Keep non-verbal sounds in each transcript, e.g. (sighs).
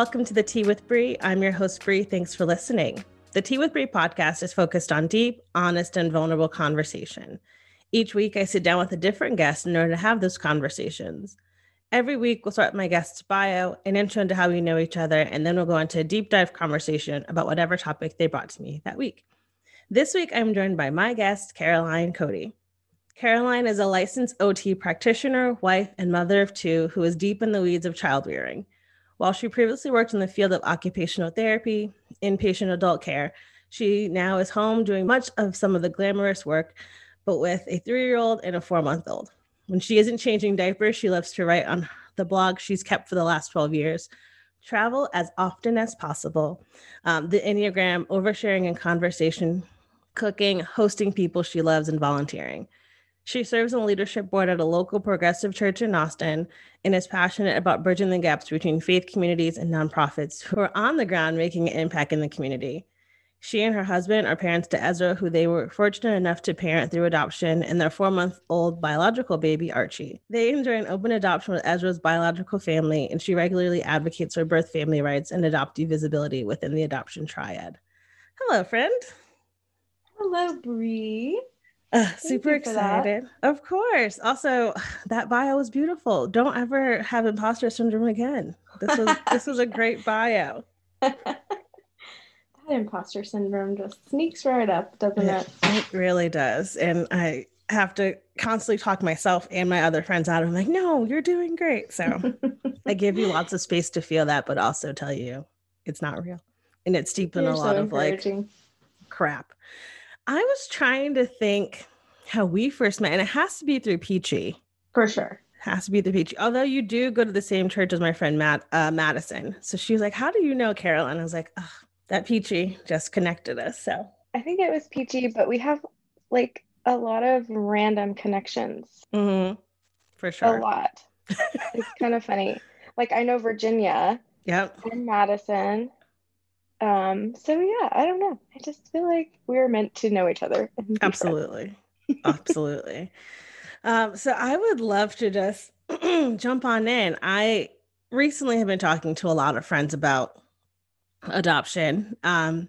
Welcome to the Tea with Bree. I'm your host, Bree. Thanks for listening. The Tea with Bree podcast is focused on deep, honest, and vulnerable conversation. Each week, I sit down with a different guest in order to have those conversations. Every week, we'll start with my guest's bio, an intro into how we know each other, and then we'll go into a deep dive conversation about whatever topic they brought to me that week. This week, I'm joined by my guest, Caroline Cody. Caroline is a licensed OT practitioner, wife, and mother of two who is deep in the weeds of child rearing. While she previously worked in the field of occupational therapy, inpatient adult care, she now is home doing much of some of the glamorous work, but with a three year old and a four month old. When she isn't changing diapers, she loves to write on the blog she's kept for the last 12 years. Travel as often as possible. Um, the Enneagram, oversharing and conversation, cooking, hosting people she loves, and volunteering. She serves on the leadership board at a local progressive church in Austin and is passionate about bridging the gaps between faith communities and nonprofits who are on the ground making an impact in the community. She and her husband are parents to Ezra, who they were fortunate enough to parent through adoption, and their four month old biological baby, Archie. They enjoy an open adoption with Ezra's biological family, and she regularly advocates for birth family rights and adoptee visibility within the adoption triad. Hello, friend. Hello, Bree. Uh, super you for that. excited. Of course. Also, (sighs) that bio was beautiful. Don't ever have imposter syndrome again. This was this was a great bio. (laughs) that imposter syndrome just sneaks right up, doesn't It, it? really does. And I have to constantly talk myself and my other friends out. I'm like, no, you're doing great. So (laughs) I give you lots of space to feel that, but also tell you it's not real. And it's deep in You're a so lot of like crap. I was trying to think how we first met, and it has to be through Peachy. For sure. Has to be the Peachy. Although you do go to the same church as my friend Matt uh, Madison. So she was like, How do you know Carolyn? I was like, that Peachy just connected us. So I think it was peachy, but we have like a lot of random connections. Mm-hmm. for sure. A lot. (laughs) it's kind of funny. Like I know Virginia Yep. and Madison. Um, so yeah, I don't know. I just feel like we're meant to know each other. and be friends. Absolutely. Absolutely. (laughs) Um, so I would love to just (clears throat) jump on in. I recently have been talking to a lot of friends about adoption. Um,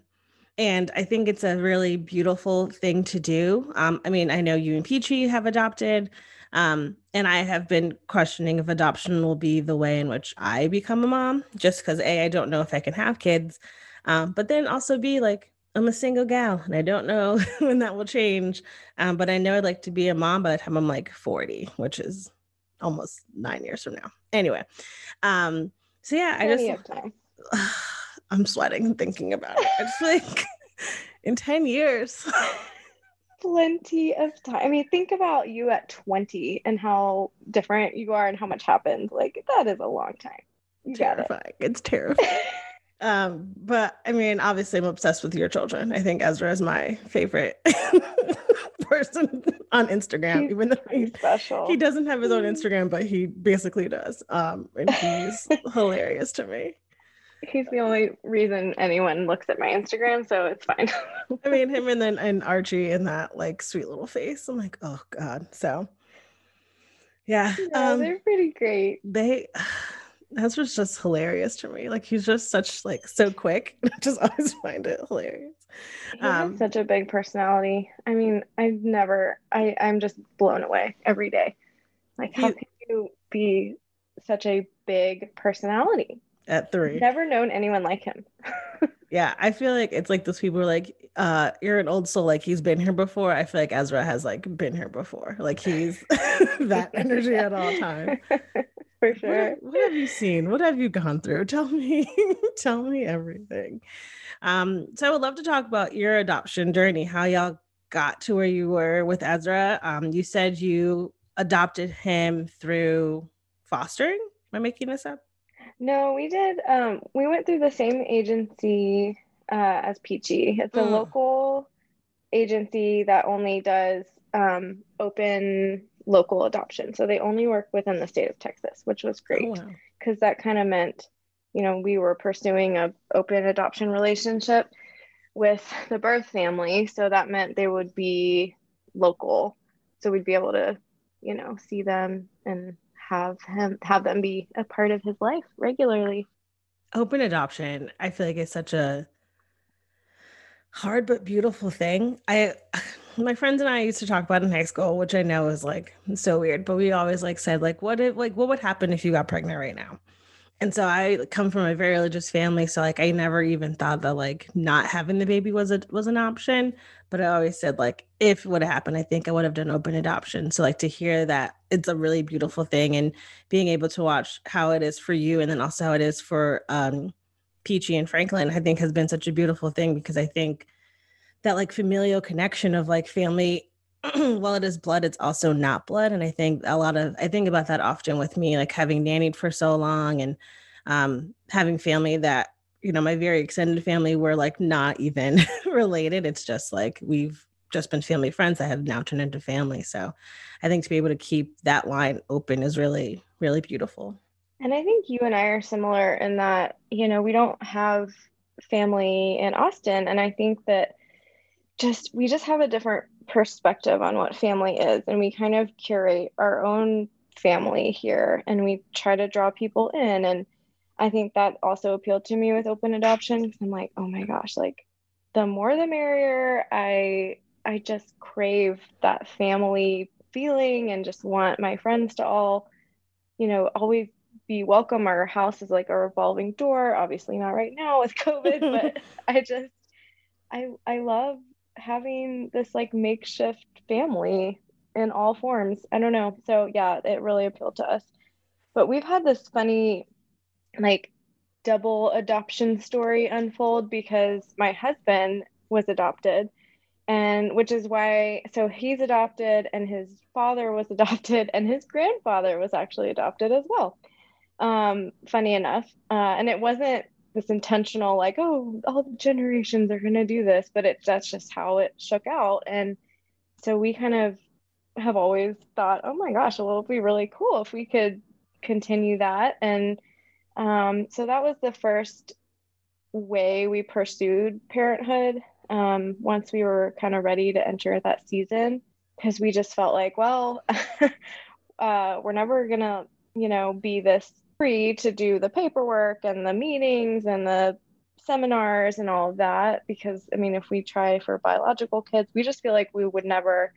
and I think it's a really beautiful thing to do. Um, I mean, I know you and Peachy have adopted, um, and I have been questioning if adoption will be the way in which I become a mom, just because A, I don't know if I can have kids, um, but then also be like, I'm a single gal and I don't know (laughs) when that will change. Um, but I know I'd like to be a mom by the time I'm like 40, which is almost nine years from now. Anyway, um, so yeah, I just time. (sighs) I'm sweating thinking about it. It's like (laughs) in 10 years. (laughs) plenty of time. I mean, think about you at 20 and how different you are and how much happened. Like, that is a long time. You got it. terrifying. It's terrifying. Um, but I mean, obviously I'm obsessed with your children. I think Ezra is my favorite (laughs) person on Instagram, He's even though he, special. he doesn't have his own Mm. Instagram, but he basically does. Um, and he's (laughs) hilarious to me. He's the only reason anyone looks at my Instagram, so it's fine. I mean, him and (laughs) then and Archie and that like sweet little face. I'm like, oh god. So yeah, yeah, um, they're pretty great. they Ezra's just hilarious to me. Like he's just such like so quick. (laughs) I just always find it hilarious. He um, such a big personality. I mean, I've never, I, I'm just blown away every day. Like, how He- can you be such a big personality? At three. Never known anyone like him. (laughs) Yeah, I feel like it's like those people are like, uh, you're an old soul, like he's been here before. I feel like Ezra has like been here before. Like he's (laughs) that energy at all time. For What sure. have, what have you seen? What have you gone through? (laughs) Tell me, tell me everything. Um, so I would love to talk about your adoption journey, how y'all got to where you were with Ezra. Um, you said you adopted him through fostering. Am I making this up? No, we did. Um, we went through the same agency uh, as Peachy. It's a Mm. local agency that only does um, open local adoption. So they only work within the state of Texas, which was oh, great Oh, wow. because that kind of meant, you know, we were pursuing a open adoption relationship with the birth family. So that meant they would be local. So we'd be able to, you know, see them and have him have them be a part of his life regularly. Open adoption, I feel like it's such a hard but beautiful thing. I my friends and I used to talk about in high school, which I know is like so weird, but we always like said like what if like what would happen if you got pregnant right now? And so I come from a very religious family, so like I never even thought that like not having the baby was a was an option, but I always said like if it would have happened, I think I would have done open adoption. So like to hear that it's a really beautiful thing and being able to watch how it is for you and then also how it is for um Peachy and Franklin, I think has been such a beautiful thing because I think that like familial connection of like family, (clears throat) while it is blood, it's also not blood. And I think a lot of I think about that often with me, like having nannied for so long and um having family that, you know, my very extended family were like not even (laughs) related. It's just like we've just been family friends that have now turned into family. So I think to be able to keep that line open is really, really beautiful. And I think you and I are similar in that, you know, we don't have family in Austin. And I think that just we just have a different perspective on what family is. And we kind of curate our own family here and we try to draw people in. And I think that also appealed to me with open adoption because I'm like, oh my gosh, like the more the merrier. I I just crave that family feeling and just want my friends to all, you know, always be welcome. Our house is like a revolving door. Obviously not right now with COVID, (laughs) but I just I I love having this like makeshift family in all forms. I don't know. So yeah, it really appealed to us. But we've had this funny like double adoption story unfold because my husband was adopted and which is why so he's adopted and his father was (laughs) adopted and his grandfather was actually adopted as well um funny enough uh, and it wasn't this intentional like oh all the generations are going to do this but it that's just how it shook out. And so we kind of have always thought oh my gosh well it'd be really cool if we could continue that. And um, so that was the first way we pursued parenthood um, once we were kind of ready to enter that season because we just felt like well (laughs) uh, we're never gonna you know be this free to do the paperwork and the meetings and the seminars and all of that because i mean if we try for biological kids we just feel like we would never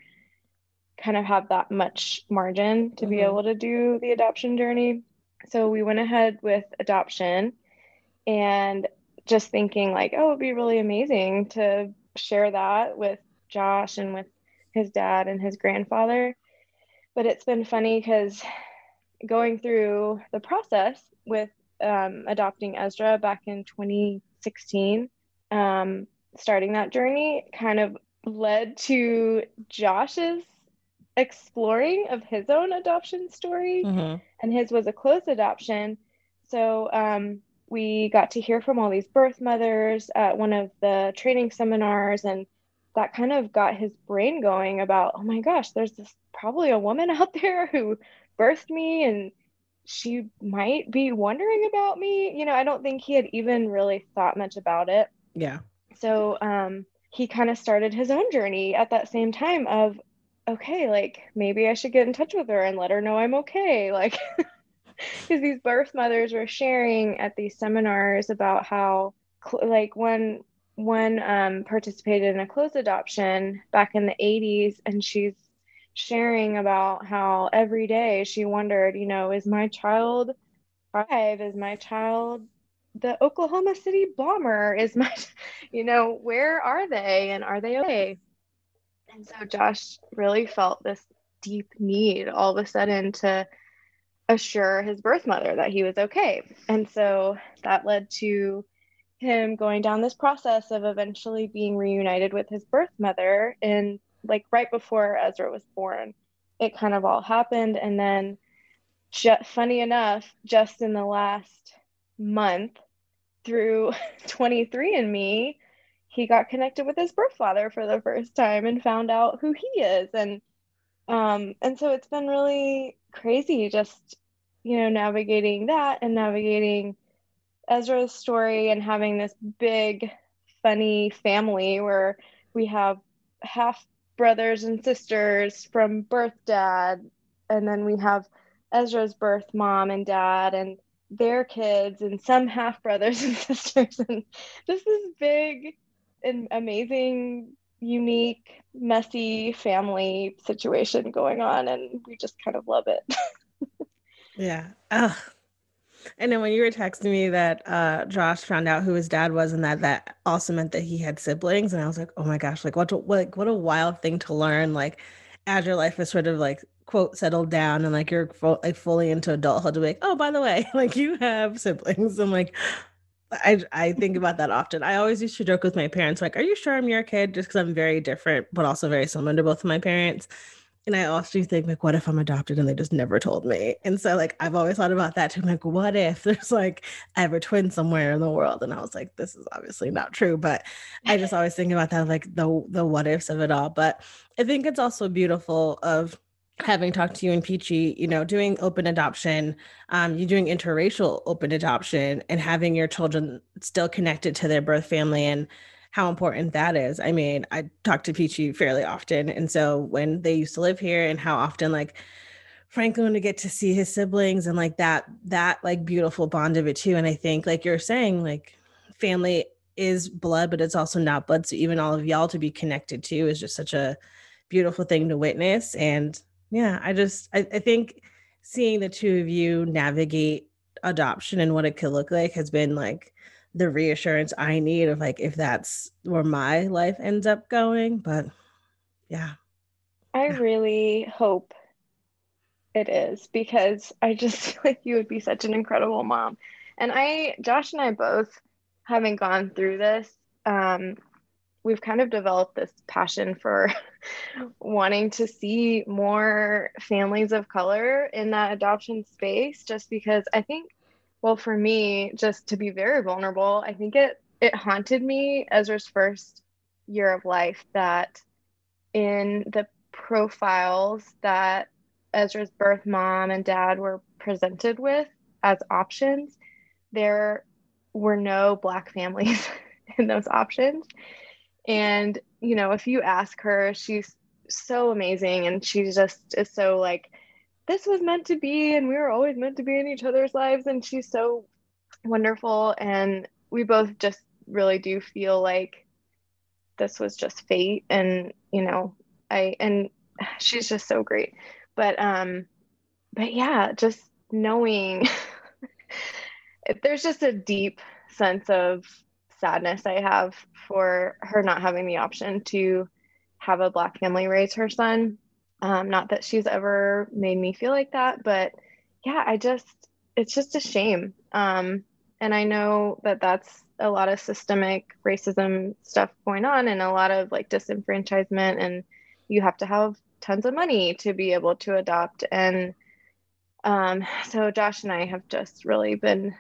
kind of have that much margin to be Mhm. able to do the adoption journey so we went ahead with adoption and just thinking like oh it'd be really amazing to share that with josh and with his dad and his grandfather but it's been funny because going through the process with um, adopting ezra back in 2016 um, starting that journey kind of led to josh's exploring of his own adoption story Mhm. and his was a closed adoption. So um, we got to hear from all these birth mothers at one of the training seminars, and that kind of got his brain going about, oh my gosh, there's this probably a woman (laughs) out there who birthed me, and she might be wondering about me. You know, I don't think he had even really thought much about it. Yeah. So um, he kind of started his own journey at that same time of, okay, like maybe I should get in touch with her and let her know I'm okay. (laughs) Like, because these birth mothers were sharing at these seminars about how, cl- like, one one um, participated in a closed adoption back in the 80s, and she's sharing about how every day she wondered, you know, is my child five? Is my child the Oklahoma City bomber? Is my, (laughs) you know, where are they and are they okay? And so Josh really felt this deep need all of a sudden to assure his birth mother that he was okay. And so that led to him going down this process of eventually being reunited with his birth mother and like right before Ezra was born. It kind of all happened and then ju- funny enough, just in the last month through (laughs) 23andme, he got connected with his birth father for the first time and found out who he is and um and so it's been really crazy just you know navigating that and navigating Ezra's story and having this big funny family where we have half brothers and sisters from birth dad and then we have Ezra's birth mom and dad and their kids and some half brothers (laughs) and sisters. And this big and amazing unique messy family situation going on and we just kind of love it. (laughs) Yeah. Oh. And then when you were texting me that uh, josh found out who his dad was and that that also meant that he had siblings and i was like oh my gosh like what a, like what a wild thing to learn like as your life is sort of like quote settled down and like you're fo- like fully into adulthood to be like oh by the way (laughs) like you have siblings i'm like I I think (laughs) about that often. I always used to joke with my parents, like, "Are you sure I'm your kid?" Just because I'm very different, but also very similar to both of my parents. And I also think, like, what if I'm adopted and they just never told me? And so, like, I've always thought about that too. I'm like, what if (laughs) there's like I have a twin somewhere in the world? And I was like, this is obviously not true, but I just (laughs) always think about that, like the the what ifs of it all. But I think it's also beautiful of having talked to you and Peachy, you know, doing open adoption, um, you doing interracial open adoption and having your children still connected to their birth family and how important that is. I mean, I talk to Peachy fairly often. And so when they used to live here and how often like Franklin to get to see his siblings and like that, that like beautiful bond of it too. And I think like you're saying, like family is blood, but it's also not blood. So even all of y'all to be connected to is just such a beautiful thing to witness. And yeah, I just I, I think seeing the two of you navigate adoption and what it could look like has been like the reassurance I need of like if that's where my life ends up going. But yeah. I really hope it is because I just (laughs) feel like you would be such an incredible mom. And I, Josh and I both, having gone through this, um, we've kind of developed this passion for (laughs) wanting to see more families of color in that adoption space just because I think well for me just to be very vulnerable I think it it haunted me Ezra's first year of life that in the profiles that Ezra's birth mom and dad were presented with as options there were no black families (laughs) in those options. And, you know, if you ask her, she's so amazing and she just is so like, this was meant to be, and we were always meant to be in each other's lives. And she's so wonderful. And we both just really do feel like this was just fate. And, you know, I, and she's just so great. But, um, but yeah, just knowing (laughs) there's just a deep sense of sadness I have for her not having the option to have a black family raise her son. Um, not that she's ever made me feel like that, but yeah, I just, it's just a shame. Um, and I know that that's a lot of systemic racism stuff going on and a lot of like disenfranchisement, and you have to have tons of money to be able to adopt. And um, so Josh and I have just really been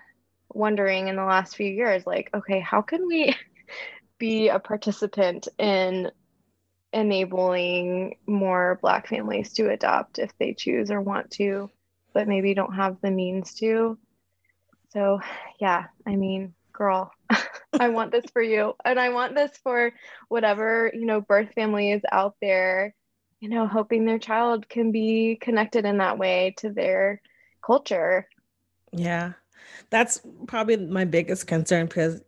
wondering in the last few years like okay how can we (laughs) be a participant in enabling more black families to adopt if they choose or want to but maybe don't have the means to. So yeah i mean girl (laughs) i want this for you and i want this for whatever you know birth family is out there you know hoping their child can be connected in that way to their culture. Yeah that's probably my biggest concern because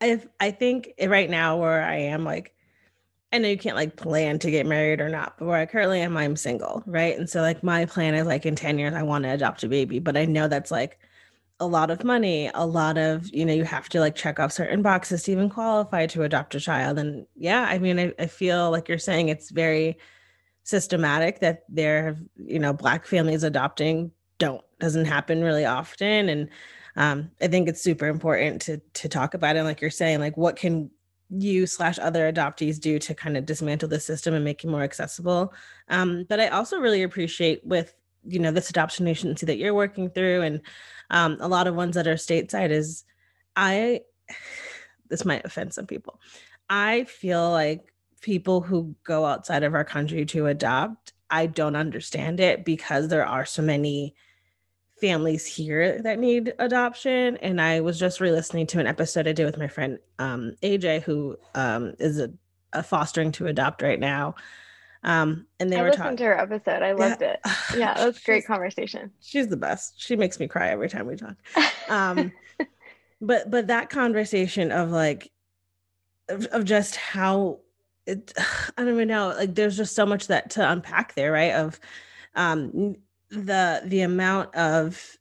if I think right now where I am, like, I know you can't like plan to get married or not, but where I currently am, I'm single, right? And so like my plan is like in 10 years, I want to adopt a baby, but I know that's like a lot of money, a lot of, you know, you have to like check off certain boxes to even qualify to adopt a child. And yeah, I mean, I, I feel like you're saying it's very systematic that there have, you know, black families adopting don't doesn't happen really often and um, i think it's super important to to talk about it like you're saying like what can you slash other adoptees do to kind of dismantle the system and make it more accessible. Um, but i also really appreciate with you know this adoption agency that you're working through and um, a lot of ones that are stateside is i (sighs) this might offend some people. I feel like people who go outside of our country to adopt i don't understand it because there are so many families here that need adoption. And I was just re-listening to an episode I did with my friend um, AJ, who um, is a, a, fostering to adopt right now. Um, and they I were talking to her episode. I loved yeah. it. (laughs) Yeah, that was great conversation. She's the best. She makes me cry every time we talk. Um, (laughs) but but that conversation of like of, of just how it (sighs) I don't even know like there's just so much that to unpack there, right? Of um the the amount of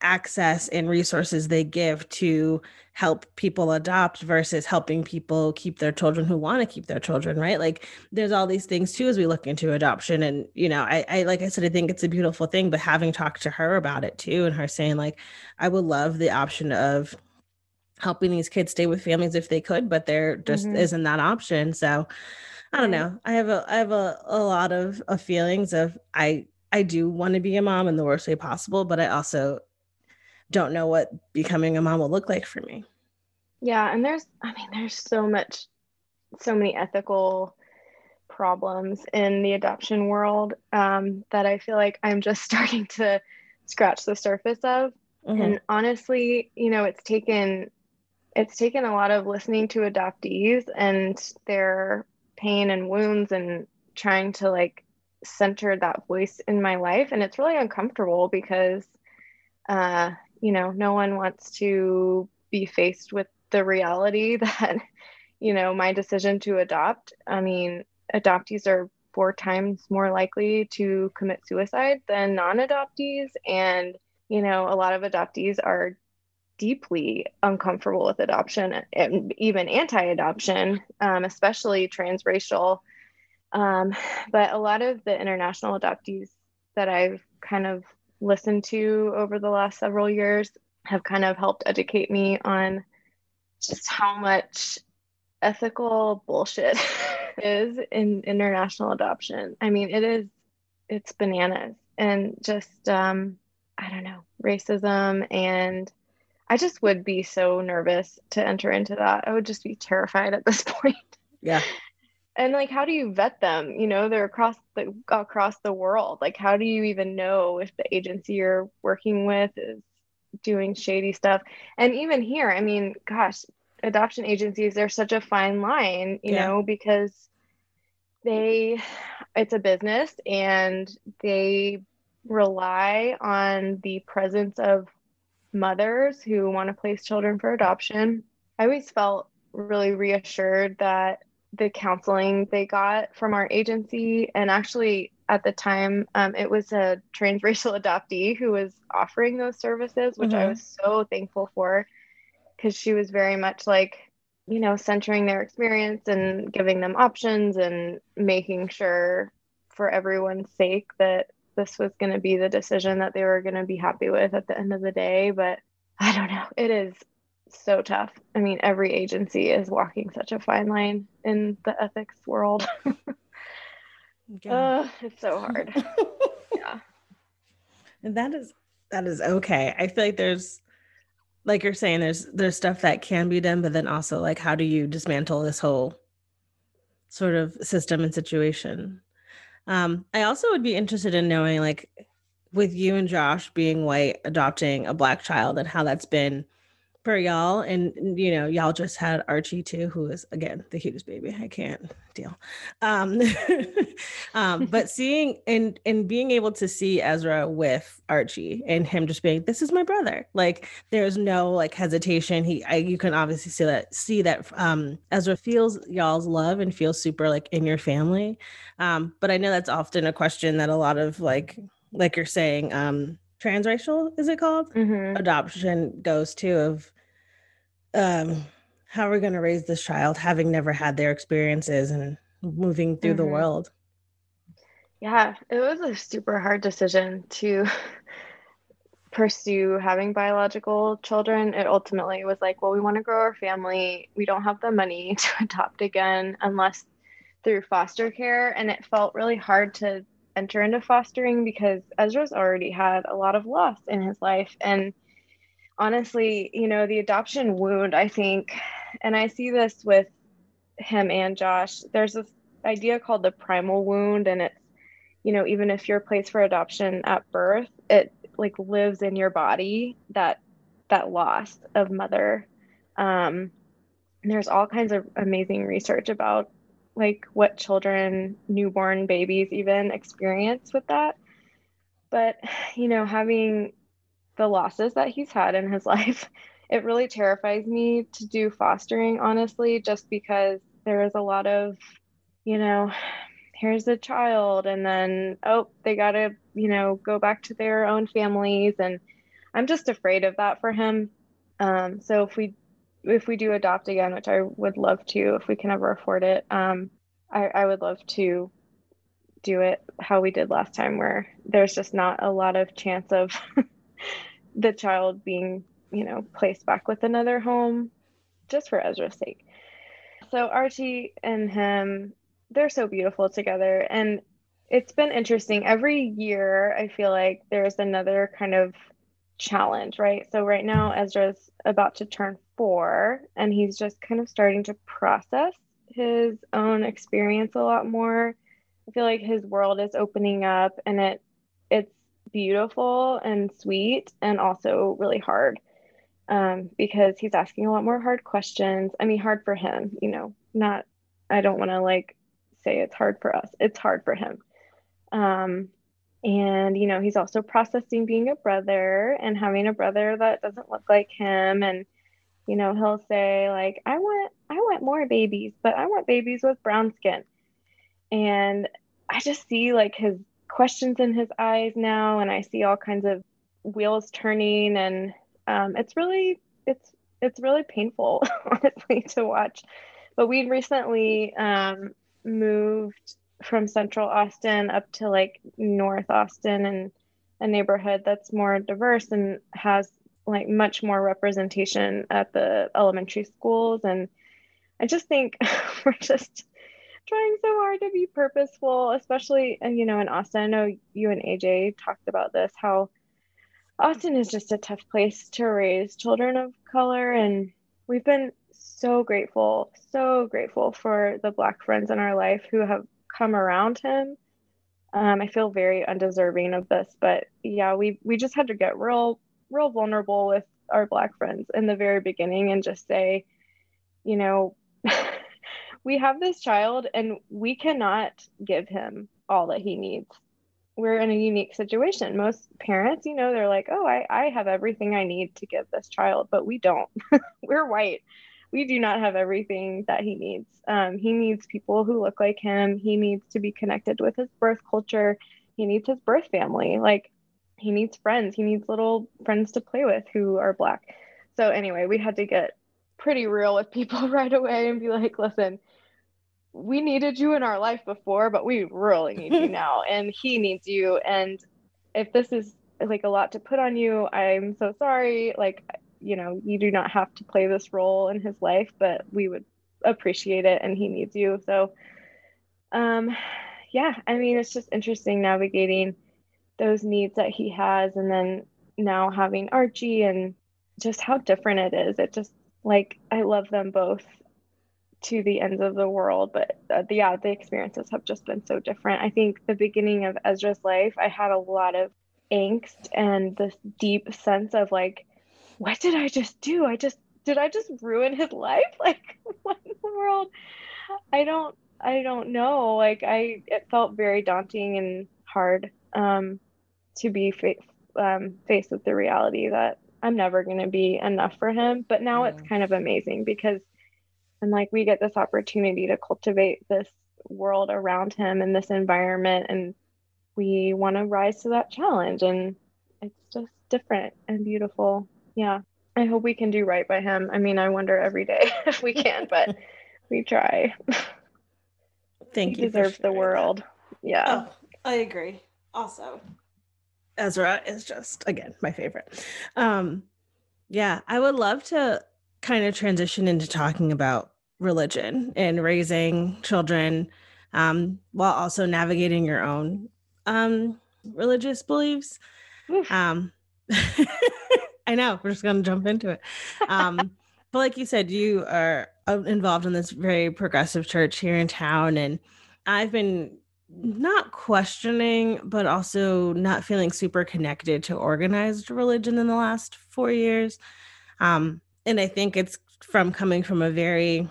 access and resources they give to help people adopt versus helping people keep their children who want to keep their children right? Like there's all these things too as we look into adoption and you know I, I like i said i think it's a beautiful thing but having talked to her about it too and her saying like i would love the option of helping these kids stay with families if they could but there just mm-hmm. isn't that option. So i don't know. I have a i have a, a lot of, of feelings of i I do want to be a mom in the worst way possible, but I also don't know what becoming a mom will look like for me. Yeah, and there's I mean there's so much so many ethical problems in the adoption world um, that I feel like I'm just (laughs) starting to scratch the surface of. Mm-hmm. And honestly, you know, it's taken it's taken a lot of listening to adoptees and their pain and wounds and trying to like centered that voice in my life and it's really uncomfortable because uh, you know no one wants to be faced with the reality (laughs) that you know my decision to adopt i mean adoptees are four times more likely to commit suicide than non-adoptees and you know a lot of adoptees are deeply uncomfortable with adoption and even anti-adoption um, especially transracial um, but a lot of the international adoptees that I've kind of listened to over the last several years have kind of helped educate me on just how much ethical bullshit (laughs) is in international adoption. I mean, it is, it's bananas and just, um, I don't know, racism. And I just would be so nervous to enter into that. I would just be terrified at this (laughs) point. Yeah and like how do you vet them? You know they're across the across the world. Like how do you even know if the agency you're working with is doing shady stuff? And even here i mean gosh adoption agencies they're such a fine line you yeah. know because they it's a business and they rely on the presence of mothers who want to place children for adoption. I always felt really reassured that the counseling they got from our agency. And actually, at the time, um, it was a transracial (laughs) adoptee who was offering those services, which mm-hmm. I was so thankful for because she was very much like, you know, centering their experience and giving them options and making sure for everyone's sake that this was going to be the decision that they were going to be happy with at the end of the day. But I don't know. It is so tough. I mean, every agency is walking such a fine line in the ethics world. (laughs) yeah. uh, it's so hard. (laughs) yeah. And that is that is okay. I feel like there's like you're saying there's there's stuff that can be done, but then also like how do you dismantle this whole sort of system and situation? Um, I also would be interested in knowing like with you and Josh being white, adopting a black child and how that's been for y'all and you know y'all just had archie too who is again the cutest baby. I can't deal. Um (laughs) um (laughs) but seeing and and being able to see ezra with archie and him just being this is my brother. Like there's no like hesitation. He I, you can obviously see that see that um ezra feels y'all's love and feels super like in your family. Um but i know that's often a question that a lot of like like you're saying um transracial is it called? Mm-hmm. adoption goes to of um, how are we going to raise this child having never had their experiences and moving through mm-hmm. the world? Yeah, it was a super hard decision to (laughs) pursue having biological children. It ultimately was like, well, we want to grow our family. We don't have the money (laughs) to adopt again unless through foster care. And it felt really hard to enter into fostering because Ezra's already had a lot of loss in his life. And honestly, you know, the adoption wound, I think, and I see this with him and Josh, there's this idea called the primal wound. And it's, you know, even if you're placed for adoption at birth, it like lives in your body that that loss of mother um there's all kinds of amazing research about like what children newborn babies even experience with that but you know having the losses that he's had in his (laughs) life it really terrifies me to do fostering honestly just because there is a lot of you know here's a child and then oh they got to you know go back to their own families and i'm just afraid of that for him. Um, so if we if we do adopt again which i would love to if we can ever afford it um, I, I would love to do it how we did last time where there's just not a lot of chance of (laughs) the child being you know placed back with another home just for ezra's sake. So archie and him they're so beautiful together. And it's been interesting. Every year i feel like there's another kind of challenge right? So right now ezra's about to turn four and he's just kind of starting to process his own experience a lot more. I feel like his world is opening up and it beautiful and sweet and also really hard um, because he's asking a lot more hard questions i mean hard for him you know not i don't want to like say it's hard for us. It's hard for him. Um, and, you know, he's also processing being a brother and having a brother that doesn't look like him. And, you know, he'll say, like, I want, I want more babies, but I want babies with brown skin. And I just see like his questions in his eyes now, and I see all kinds of wheels turning, and um, it's really, it's, it's really painful, (laughs) honestly, to watch. But we recently um, moved from central Austin up to like North Austin and a neighborhood that's more diverse and has like much more representation at the elementary schools. And I just think (laughs) we're just trying so hard to be purposeful, especially, and you know, in Austin. I know you and AJ talked about this how Austin is just a tough place to raise children of color. And we've been so grateful, so grateful for the Black friends in our life who have come around him. Um, I feel very undeserving of this, but yeah, we we just had to get real, real vulnerable with our Black friends in the very beginning and just say, you know, (laughs) we have this child and we cannot give him all that he needs. We're in a unique situation. Most parents, you know, they're like, oh, I, I have everything I need to give this child, but we don't. (laughs) We're white we do not have everything that he needs. Um, he needs people who look like him. He needs to be connected with his birth culture. He needs his birth family. Like he needs friends. He needs little friends to play with who are black. So anyway, we had to get pretty real with people (laughs) right away and be like, listen, we needed you in our life before, but we really need you (laughs) now. And he needs you. And if this is like a lot to put on you, I'm so sorry. Like you know, you do not have to play this role in his life, but we would appreciate it and he needs you. So, um, yeah, I mean, it's just interesting navigating those needs that he has and then now having Archie and just how different it is. It just like, I love them both to the ends of the world, but uh, the, yeah, the experiences have just been so different. I think the beginning of Ezra's life, I had a lot of angst and this deep sense of like, what did I just do? I just did I just ruin his life? (laughs) Like what in the world? I don't I don't know. Like I it felt very daunting and hard um to be fa- um, faced with the reality that I'm never going to be enough for him. But now it's kind of amazing because I'm like we get this opportunity to cultivate this world around him and this environment and we want to rise to that challenge and it's just different and beautiful. Yeah. I hope we can do right by him. I mean i wonder every day (laughs) if we can but (laughs) we try. Thank he you deserves the world that. yeah. Oh, i agree. Also Ezra is just again my favorite. Um, yeah, I would love to kind of transition into talking about religion and raising children um, while also navigating your own um, religious beliefs. Um, (laughs) I know we're just going to jump into it. Um, (laughs) but like you said, you are uh, involved in this very progressive church here in town, and I've been not questioning, but also not feeling super connected to organized religion in the last four years. Um, and I think it's from coming from a very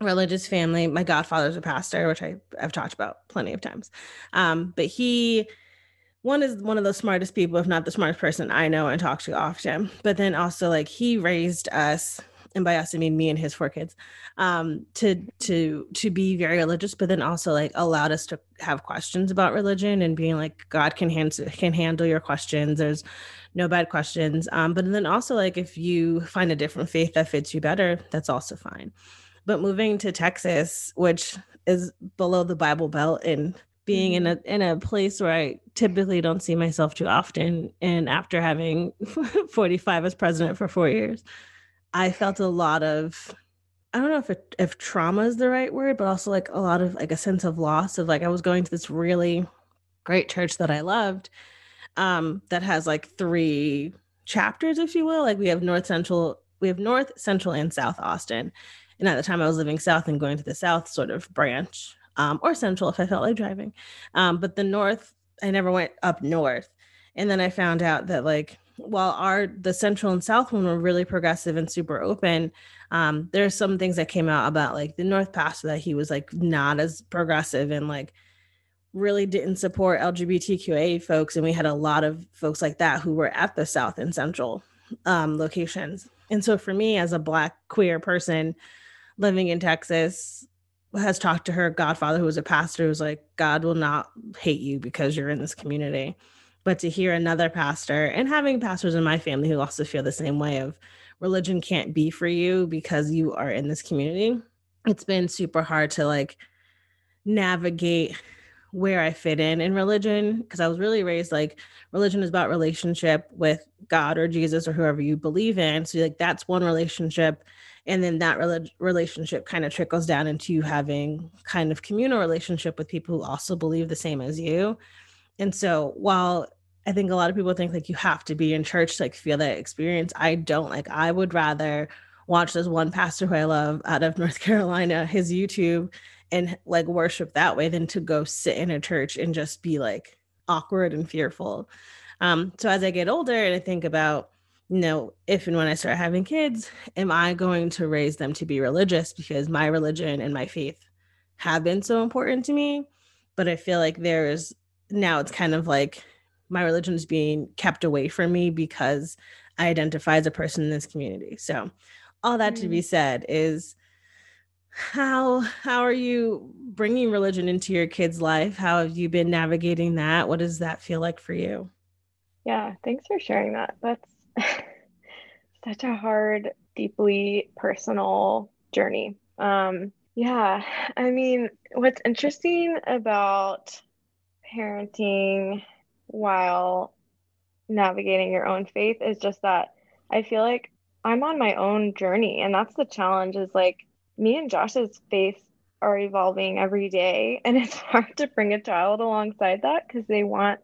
religious family. My godfather's a pastor, which I, I've talked about plenty of times. Um, but he one is one of the smartest people, if not the smartest person I know and talk to often. But then also like he raised us, and by us I mean me and his four kids, um, to to to be very religious, but then also like allowed us to have questions about religion and being like God can handle can handle your questions. There's no bad questions. Um, but then also like if you find a different faith that fits you better, that's also fine. But moving to Texas, which is below the Bible Belt and being in mm-hmm. a in a place where I typically don't see myself too often. And after having (laughs) 45 as president for four years, I felt a lot of I don't know if it, if trauma is the right word, but also like a lot of like a sense of loss of like I was going to this really great church that I loved, um, that has like three chapters, if you will. Like we have North Central, we have North, Central, and South Austin. And at the time I was living south and going to the south sort of branch um, or central if I felt like driving. Um, but the north, I never went up north. And then I found out that like while our the central and south one were really progressive and super open, um, there's some things that came out about like the north pastor that he was like not as progressive and like really didn't support LGBTQA folks. And we had a lot of folks like that who were at the south and central um, locations. And so for me as a black queer person living in Texas, has talked to her godfather, who was a pastor, who's like, God will not hate you because you're in this community. But to hear another pastor and having pastors in my family who also feel the same way of religion can't be for you because you are in this community, it's been super hard to like navigate where I fit in in religion because I was really raised like religion is about relationship with God or Jesus or whoever you believe in. So like that's one relationship and then that rel- relationship kind of trickles down into you having kind of communal relationship with people who also believe the same as you. And so while i think a lot of people think like you have to be in church to like feel that experience i don't. Like i would rather watch this one pastor who i love out of (laughs) north carolina his youtube and like worship that way than to go sit in a church and just be like awkward and fearful. Um so as i get older and i think about you know, if and when I start having kids, am I going to raise them to be religious because my religion and my faith have been so important to me? But I feel like there's now it's kind of like my religion is being kept away from me because I identify as a person in this community. So, all that mm. to be mm. said is how how are you bringing religion into your kids' life? How have you been navigating that? What does that feel like for you? Yeah, thanks for sharing that. That's (laughs) such a hard, deeply personal journey. Um, yeah, I mean, what's interesting about parenting while navigating your own faith is just that I feel like I'm on my own journey, and that's the challenge. Is like me and Josh's faith are evolving every day, and (laughs) it's hard to bring a child alongside that because they want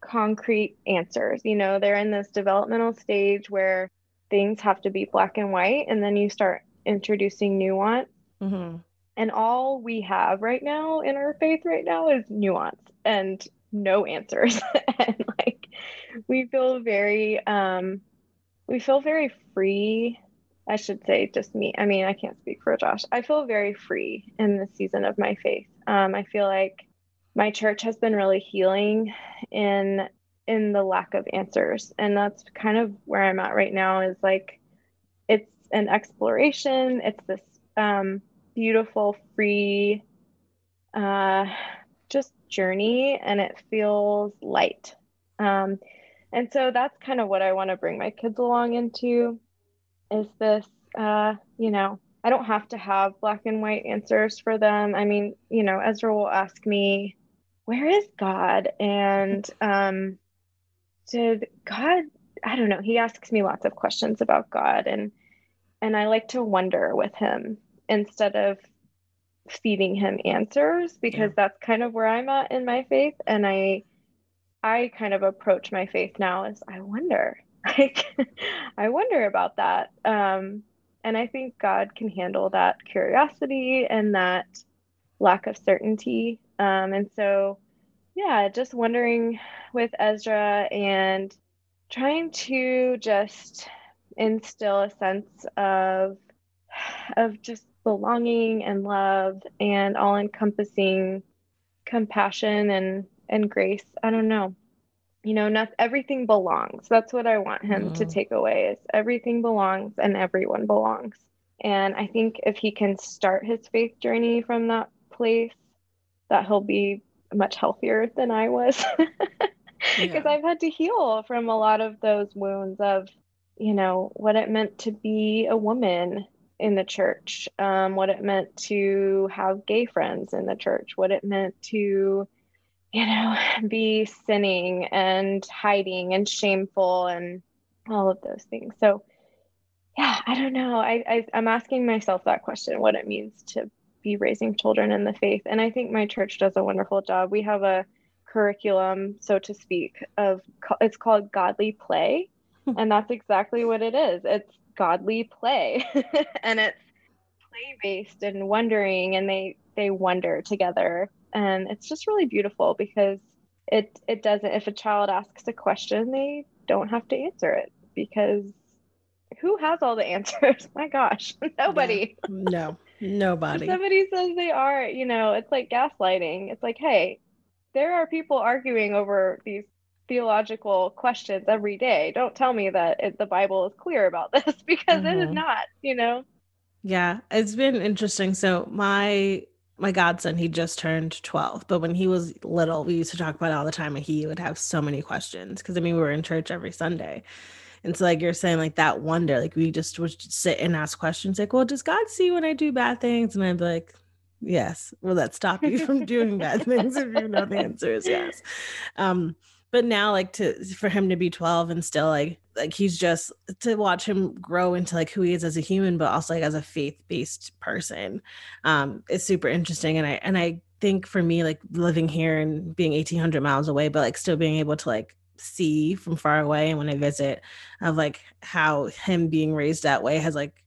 concrete answers. You know, they're in this developmental stage where things have to be black and white, and then you start introducing nuance. Mm-hmm. And all we have right now in our faith right now is nuance and no answers. (laughs) and like we feel very um we feel very free. I should say just me. I mean, I can't speak for Josh. I feel very free in the season of my faith. Um, I feel like my church has been really healing in in the lack of answers. And that's kind of where i'm at right now is like it's an exploration. It's this um, beautiful free uh, just journey and it feels light. Um, and so that's kind of what i want to bring my kids along into is this uh, you know i don't have to have black and white answers for them. I mean you know ezra will ask me where is God? And um, did God, I don't know, he asks me lots of questions about God and and I like to wonder with him instead of feeding him answers because yeah. that's kind of where I'm at in my faith and I I kind of approach my faith now as I wonder. (laughs) Like I wonder about that. Um and I think God can handle that curiosity and that lack of certainty. Um and so yeah, just wondering with Ezra and trying to just instill a sense of of just belonging and love and all encompassing compassion and and grace. I don't know. You know, not everything belongs. That's what I want him mm. to take away is everything belongs and everyone belongs. And I think if he can start his faith journey from that place, that he'll be much healthier than I was. Because (laughs) yeah. I've had to heal from a lot of those wounds of, you know, what it meant to be a woman in the church, um, what it meant to have gay friends in the church, what it meant to, you know, (laughs) be sinning and hiding and shameful and all of those things. So, yeah, I don't know. I, I I'm asking myself that question: what it means to be raising children in the faith. And I think my church does a wonderful job. We have a curriculum, so to speak, of it's called Godly Play, hmm. and that's exactly what it is. It's godly play, (laughs) and it's play based and wondering, and they they wonder together, and it's just really beautiful because it it doesn't. If a child asks a question, they don't have to answer it because who has all the (laughs) answers? My gosh, (laughs) nobody. Yeah. No, nobody. If somebody says they are, you know, it's like gaslighting. It's like, hey, there are people arguing over these theological questions every day. Don't tell me that it, the Bible is clear about (laughs) this because mm-hmm. it is mm-hmm. not, you know. Yeah, it's been interesting. So my my godson, he just turned 12, but when he was little, we used to talk about it all the time and he would have so many questions because I mean we were in church every Sunday. And so like you're saying like that wonder, like we just would sit and ask questions like, well, does God see when I do bad things? And I'd be like, Yes. Will that stop you from doing bad things if you know the answer is yes? Um, but now like to for him to be 12 and still like like he's just to watch him grow into like who he is as a human, but also like as a faith-based person, um, is super interesting. And I and I think for me, like living here and being 1800 miles away, but like still being able to like see from far away and when I visit of like how him being raised that way has like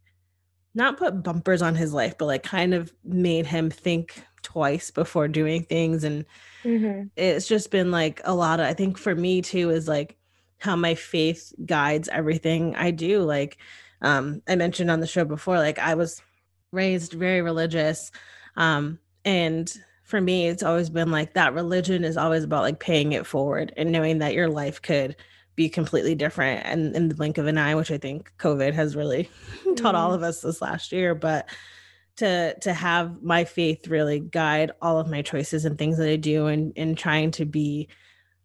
not put bumpers on his life, but like kind of made him think twice before doing things. And mm-hmm. it's just been like a lot of, I think for me too, is like how my faith guides everything I do. Like um, I mentioned on the show before, like I was raised very religious. Um, and for me, it's always been like that religion is always about like paying it forward and knowing that your life could be completely different and in the blink of an eye which i think covid has really mm. (laughs) taught all of us this last year but to to have my faith really guide all of my choices and things that i do and in trying to be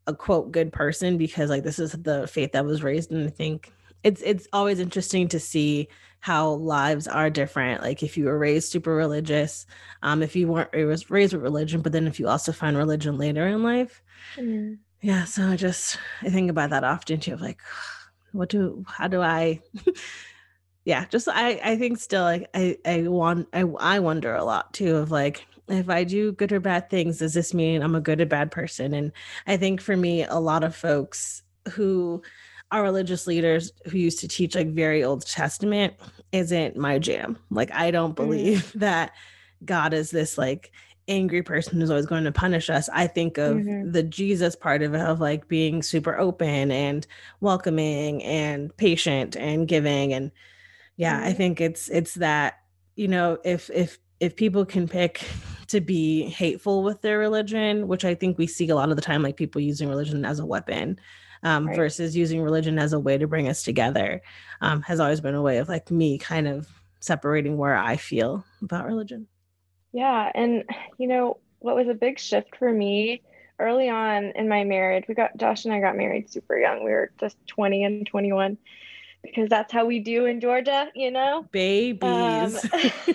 a quote good person because like this is the faith that was raised and i think it's it's always interesting to see how lives are different. Like if you were raised super religious um if you weren't was raised with religion but then if you also find religion later in life mm yeah so i just i think about that often too of like (sighs) what do how do i (laughs) yeah just i i think still like i i want i i wonder a lot too of like if i do good or bad things does this mean i'm a good or bad person? And i think for me a lot of folks who are religious leaders who used to teach like very old testament isn't my jam like i don't mm. believe mm. (laughs) that god is this like angry person who's always going to punish us. I think of mm-hmm. the Jesus part of it of like being super open and welcoming and patient and giving and yeah, mm-hmm. I think it's it's that you know if if if people can pick to be hateful with their religion, which I think we see a lot of the time like people using religion as a weapon. Um, right. versus using religion as a way to bring us together um, has always been a way of like me kind of separating where I feel about religion. Yeah. And, you know, what was a big shift for me early on in my marriage, we got Josh and I got married super young. We were just 20 and 21 because that's how we do in Georgia, you know? Babies. Um, (laughs)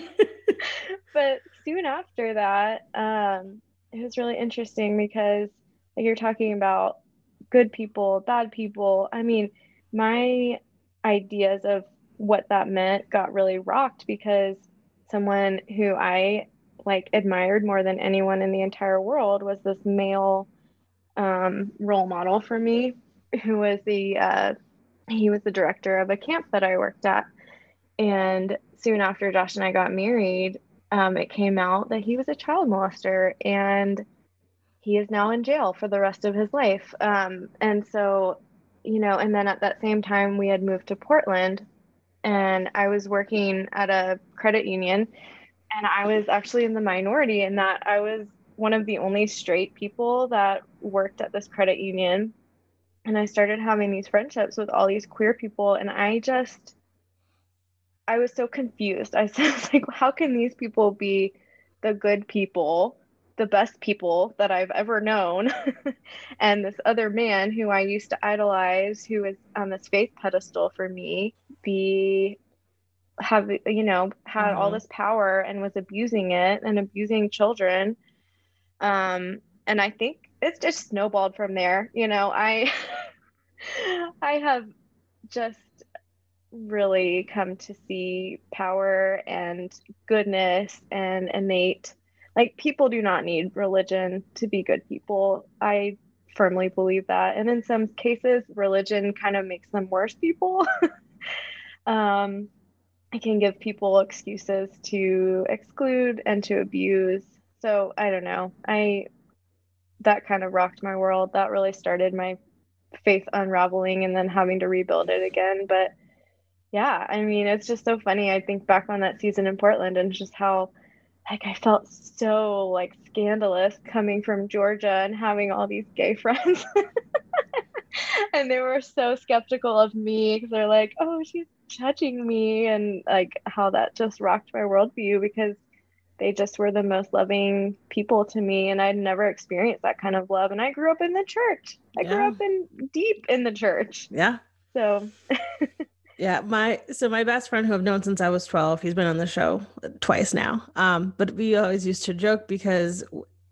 but soon after that, um, it was really interesting because like you're talking about good people, bad people. I mean, my ideas of what that meant got really rocked because someone who I like admired more than anyone in the entire world was this male um, role model for me (laughs) who was the uh, he was the director of a camp that I worked at and soon after Josh and I got married um, it came out that he was a child molester and he is now in jail for the rest of his life um, and so you know and then at that same time we had moved to Portland and I was working at a credit union and I was actually in the minority in that I was one of the only straight people that worked at this credit union. And I started having these friendships with all these queer people. And I just, I was so confused. (laughs) I was like, how can these people be the good people, the best people that I've ever known? (laughs) and this other man who I used to idolize, who was on this faith pedestal for me, be have you know had mm-hmm. all this power and was abusing it and abusing children um and i think it's just snowballed from there you know i (laughs) i have just really come to see power and goodness and innate like people do not need religion to be good people i firmly believe that and in some cases religion kind of makes them worse people (laughs) um it can give people excuses to exclude and to abuse. So I don't know. I that kind of rocked my world. That really started my faith unraveling and then having to rebuild it again. But yeah, I mean, it's just so funny. I think back on that season in Portland and just how like I felt so like scandalous coming from Georgia and having all these gay (laughs) friends. and they were so skeptical of me because they're like, "Oh, she's judging me," and like how that just rocked my worldview because they just were the most loving people to me, and I'd never experienced that kind of love. And I grew up in the church. I yeah. grew up in deep in the church. Yeah. So. (laughs) yeah, my so my best friend who I've known since I was 12, he's been on the show twice now. Um, but we always used to joke because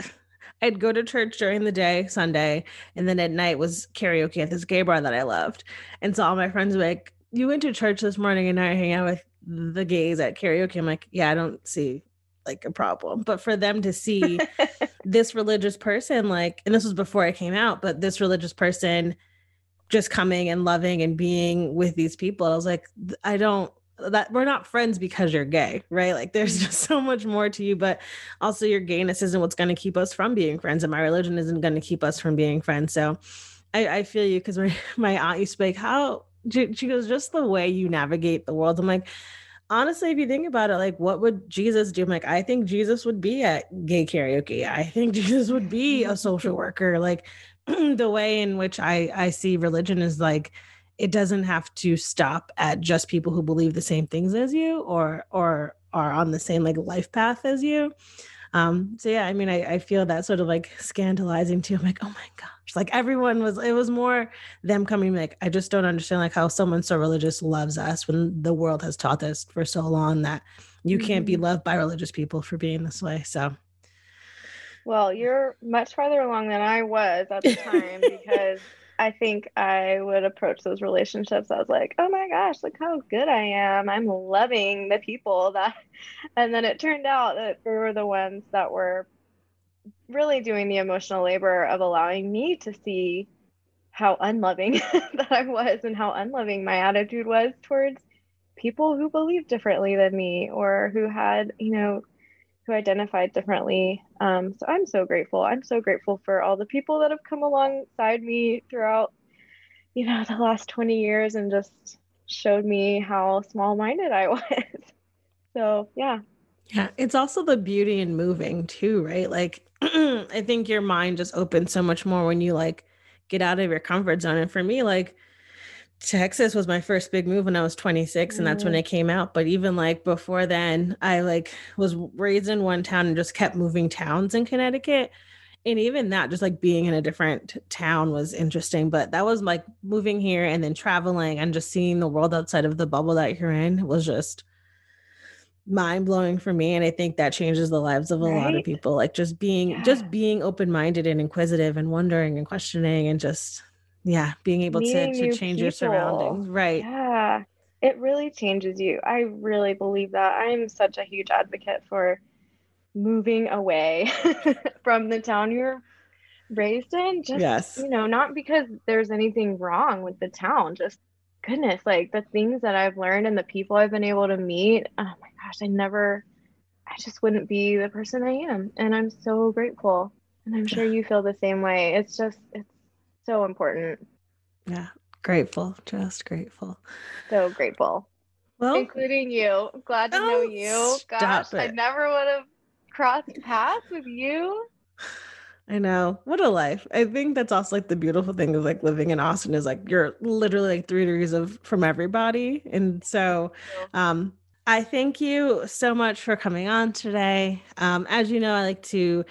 (laughs) I'd go to church during the day, Sunday, and then at night was karaoke at this gay bar that I loved. And so all my friends were like, You went to church this morning and now you're hanging out with the gays at karaoke. I'm like, Yeah, I don't see like a problem. But for them to see (laughs) this religious person, like, and this was before I came out, but this religious person just coming and loving and being with these people, I was like, I don't that we're not friends because you're gay, right? Like there's mm-hmm. just so much more to you, but also your gayness isn't what's going to keep us from being friends, and my religion isn't going to keep us from being friends. So I, I feel you because my, (laughs) my aunt used to be like, How she goes, just the way you navigate the world. I'm like, honestly, if you think about it, like what would Jesus do? I'm like, I think Jesus would be at gay karaoke. I think (laughs) Jesus would be a (laughs) social worker. Like (clears throat) the way in which I I see religion is like it doesn't have to stop at just people who believe the same things as you or or are on the same like life path as you um so yeah i mean i, I feel that sort of like scandalizing too i'm like oh my gosh like everyone was it was more them coming like i just don't understand like how someone so religious loves us when the world has taught us for so long that you mm-hmm. can't be mm-hmm. loved by religious people for being this way so well you're much farther along than i was at the time (laughs) because I think I would approach those relationships. I was like, oh my gosh, look how good I am. I'm loving the people that. (laughs) And then it turned out that we were the ones that were really doing the emotional labor of allowing me to see how unloving (laughs) that I was and how unloving my attitude was towards people who believed differently than me or who had, you know, who identified differently. Um, so I'm so grateful. I'm so grateful for all the people that have come alongside me throughout, you know, (laughs) the last 20 years and just showed me how small minded I (laughs) was. so, yeah. Yeah. It's also the beauty in moving too, right? Like, (clears throat) I think your mind just opens so much more when you like get out of your comfort zone. And for me, like, Texas was my first big move when I was 26 and that's when mm. it came out but even like before then I like was raised in one town and just kept moving towns in Connecticut and even that just like being in a different town was interesting but that was like moving here and then traveling and just seeing the world outside of the bubble that you're in was just mind blowing for me and I think that changes the lives of a right? lot of people like just being yeah. just being open minded and inquisitive and wondering and questioning and just Yeah, being able Meeting to to change your surroundings. Right. Yeah, it really changes you. I really believe that. I'm such a huge advocate for moving away (laughs) from the town you're raised in. Just, Yes. you know, not because there's anything wrong with the town, just goodness, like the things that I've learned and the people I've been able to meet. Oh my gosh, I never, I just wouldn't be the person I am. And I'm so grateful. And I'm sure (sighs) you feel the same way. It's just, it's so important. Yeah. Grateful. Just grateful. So grateful. Well, including you. Glad to know Oh, you. Gosh, I never would have crossed paths with you. I know. What a life. I think that's also like the beautiful thing of like living in Austin is like you're literally like three degrees of from everybody. And so um I thank you so much for coming on today. Um, as you know, I like to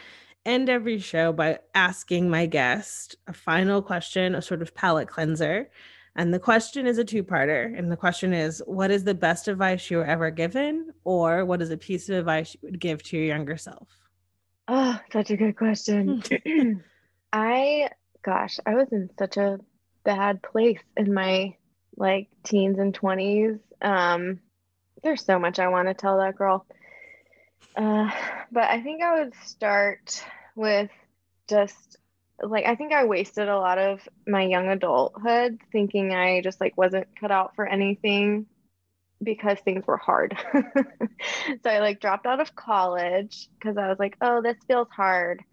end every show by asking my guest a final question, a sort of palate cleanser. And the question is a two parter. And the question is What is the best advice you were ever given? Or what is a piece of advice you would give to your younger self? Oh, such a good question. (clears throat) I, gosh, I was in such a bad place in my like teens and 20s. Um, there's so much I want to tell that girl. Uh, but I think I would start with just like I think I wasted a lot of my young adulthood thinking I just like wasn't cut out for anything because things were hard. (laughs) so I like dropped out of college because I was like, oh, this feels hard.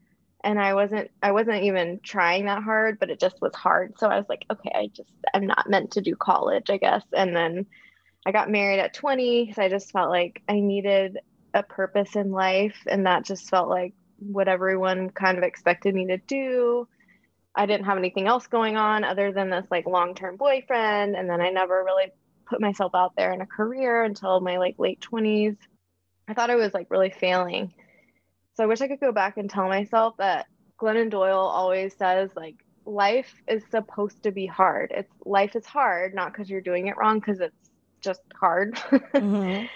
And I wasn't I wasn't even trying that hard, but it just was hard. So I was like, okay, I just I'm not meant to do college, I guess. And then I got married at 20 because I just felt like I needed a purpose in life and that just felt like what everyone kind of expected me to do. I didn't have anything else going on other than this like long-term boyfriend and then I never really put myself out there in a career until my like late 20s. I thought I was like really failing. So I wish I could go back and tell myself that Glennon Doyle always says like life is supposed to be hard. It's life is hard not because you're doing it wrong because it's just hard. (laughs) Mhm.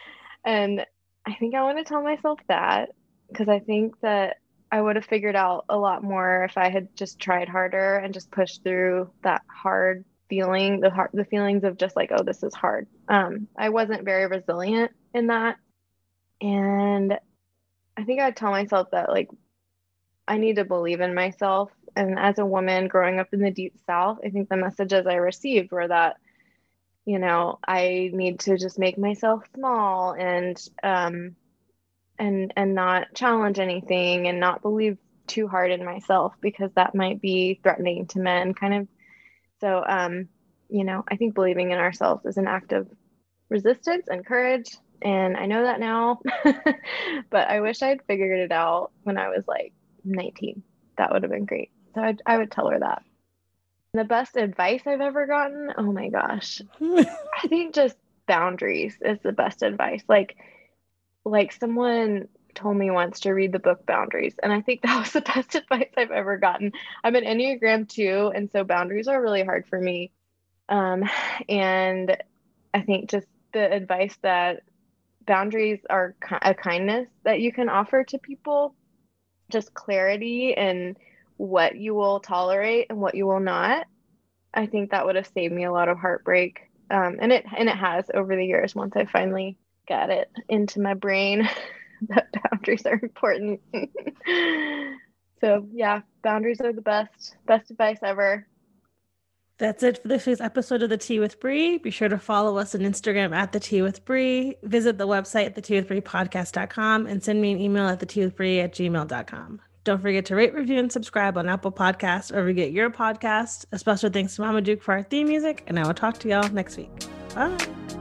And I think I want to tell myself that because I think that I would have figured out a lot more if I had just tried harder and just pushed through that hard feeling, the hard, the feelings of just like, oh, this is hard. Um, I wasn't very resilient in that, and I think I'd tell myself that like I need to believe in myself. And as a woman growing up in the deep south, I think the messages I received were that you know i need to just make myself small and um and and not challenge anything and not believe too hard in myself because that might be threatening to men kind of. So um you know i think believing in ourselves is an act of resistance and courage and i know that now (laughs) but i wish i'd figured it out when i was like 19 that would have been great. So I'd, i would tell her that the best advice i've ever gotten oh my gosh (laughs) I think just boundaries is the best advice. Like like someone told me once to read the book Boundaries, and I think (laughs) that was the best (laughs) advice I've ever gotten. I'm an Enneagram 2, and so boundaries are really hard for me. Um, and I think just the advice that boundaries are a kindness that you can offer to people, just clarity and what you will tolerate and what you will not. I think that would have saved me a lot of heartbreak um, and it and it has over the years once I finally got it into my brain (laughs) that boundaries are important. (laughs) so yeah, boundaries are the best best advice ever. That's it for this week's episode of The Tea with Bree. Be sure to follow us on Instagram at The Tea with Bree. Visit the website at the tea with Bree podcast.com and send me an email at the tea with Bree at gmail.com. Don't forget to rate, review, and subscribe on Apple Podcasts or get your podcast. A special thanks to Mama Duke for our theme music, and I will talk to y'all next week. Bye.